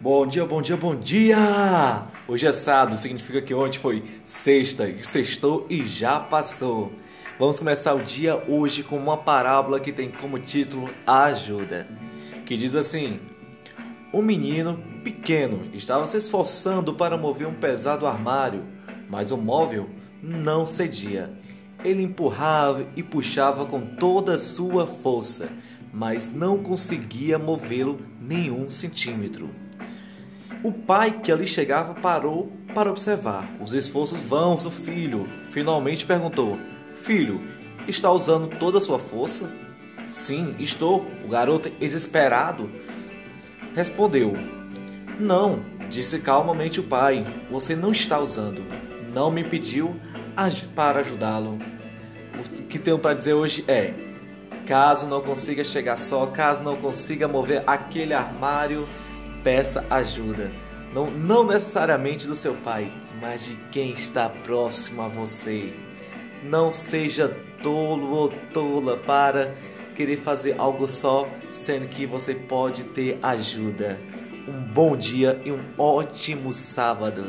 Bom dia, bom dia, bom dia! Hoje é sábado, significa que ontem foi sexta, e sextou e já passou. Vamos começar o dia hoje com uma parábola que tem como título Ajuda, que diz assim: Um menino pequeno estava se esforçando para mover um pesado armário, mas o móvel não cedia. Ele empurrava e puxava com toda a sua força, mas não conseguia movê-lo nenhum centímetro. O pai que ali chegava parou para observar os esforços vãos do filho. Finalmente perguntou: Filho, está usando toda a sua força? Sim, estou. O garoto, desesperado, respondeu: Não, disse calmamente o pai. Você não está usando. Não me pediu para ajudá-lo. O que tenho para dizer hoje é: caso não consiga chegar só, caso não consiga mover aquele armário peça ajuda. Não, não necessariamente do seu pai, mas de quem está próximo a você. Não seja tolo ou tola para querer fazer algo só, sendo que você pode ter ajuda. Um bom dia e um ótimo sábado.